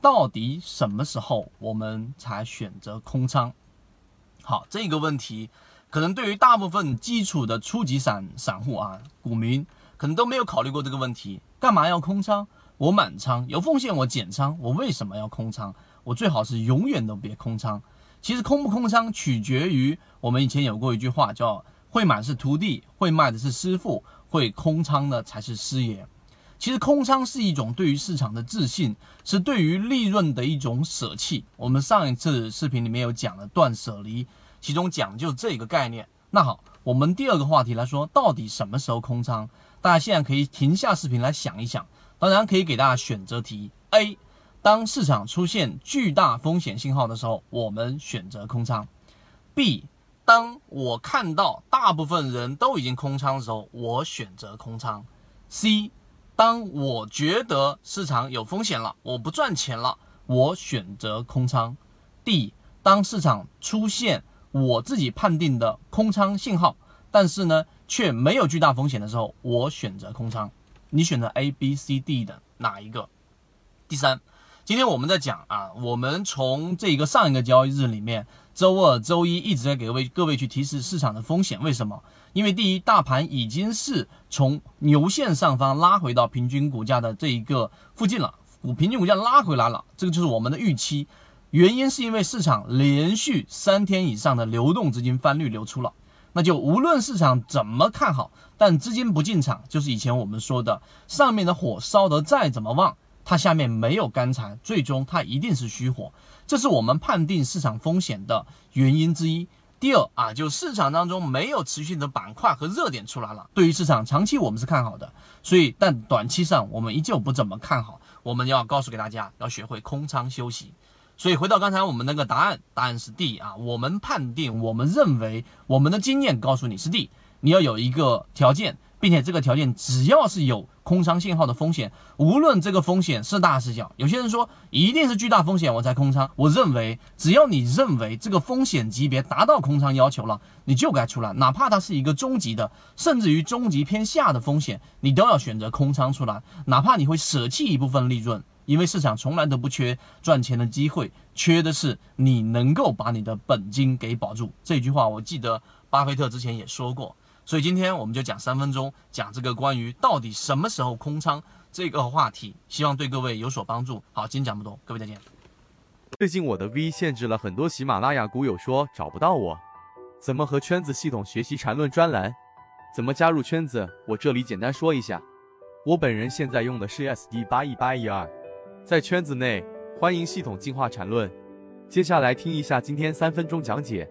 到底什么时候我们才选择空仓？好，这个问题可能对于大部分基础的初级散散户啊，股民可能都没有考虑过这个问题。干嘛要空仓？我满仓有风险，我减仓。我为什么要空仓？我最好是永远都别空仓。其实空不空仓取决于我们以前有过一句话，叫会买是徒弟，会卖的是师傅，会空仓的才是师爷。其实空仓是一种对于市场的自信，是对于利润的一种舍弃。我们上一次视频里面有讲了断舍离，其中讲究这个概念。那好，我们第二个话题来说，到底什么时候空仓？大家现在可以停下视频来想一想。当然可以给大家选择题：A，当市场出现巨大风险信号的时候，我们选择空仓；B，当我看到大部分人都已经空仓的时候，我选择空仓；C。当我觉得市场有风险了，我不赚钱了，我选择空仓。D，当市场出现我自己判定的空仓信号，但是呢却没有巨大风险的时候，我选择空仓。你选择 A、B、C、D 的哪一个？第三，今天我们在讲啊，我们从这个上一个交易日里面，周二、周一一直在给各位各位去提示市场的风险。为什么？因为第一，大盘已经是从牛线上方拉回到平均股价的这一个附近了，股平均股价拉回来了，这个就是我们的预期。原因是因为市场连续三天以上的流动资金翻绿流出了，那就无论市场怎么看好，但资金不进场，就是以前我们说的，上面的火烧得再怎么旺，它下面没有干柴，最终它一定是虚火，这是我们判定市场风险的原因之一。第二啊，就市场当中没有持续的板块和热点出来了。对于市场长期我们是看好的，所以但短期上我们依旧不怎么看好。我们要告诉给大家，要学会空仓休息。所以回到刚才我们那个答案，答案是 D 啊。我们判定，我们认为，我们的经验告诉你是 D。你要有一个条件。并且这个条件，只要是有空仓信号的风险，无论这个风险是大是小，有些人说一定是巨大风险我才空仓。我认为，只要你认为这个风险级别达到空仓要求了，你就该出来，哪怕它是一个中级的，甚至于中级偏下的风险，你都要选择空仓出来，哪怕你会舍弃一部分利润，因为市场从来都不缺赚钱的机会，缺的是你能够把你的本金给保住。这句话我记得巴菲特之前也说过。所以今天我们就讲三分钟，讲这个关于到底什么时候空仓这个话题，希望对各位有所帮助。好，今天讲不多，各位再见。最近我的 V 限制了很多喜马拉雅股友说找不到我，怎么和圈子系统学习缠论专栏？怎么加入圈子？我这里简单说一下，我本人现在用的是 SD 八一八一二，在圈子内欢迎系统进化缠论。接下来听一下今天三分钟讲解。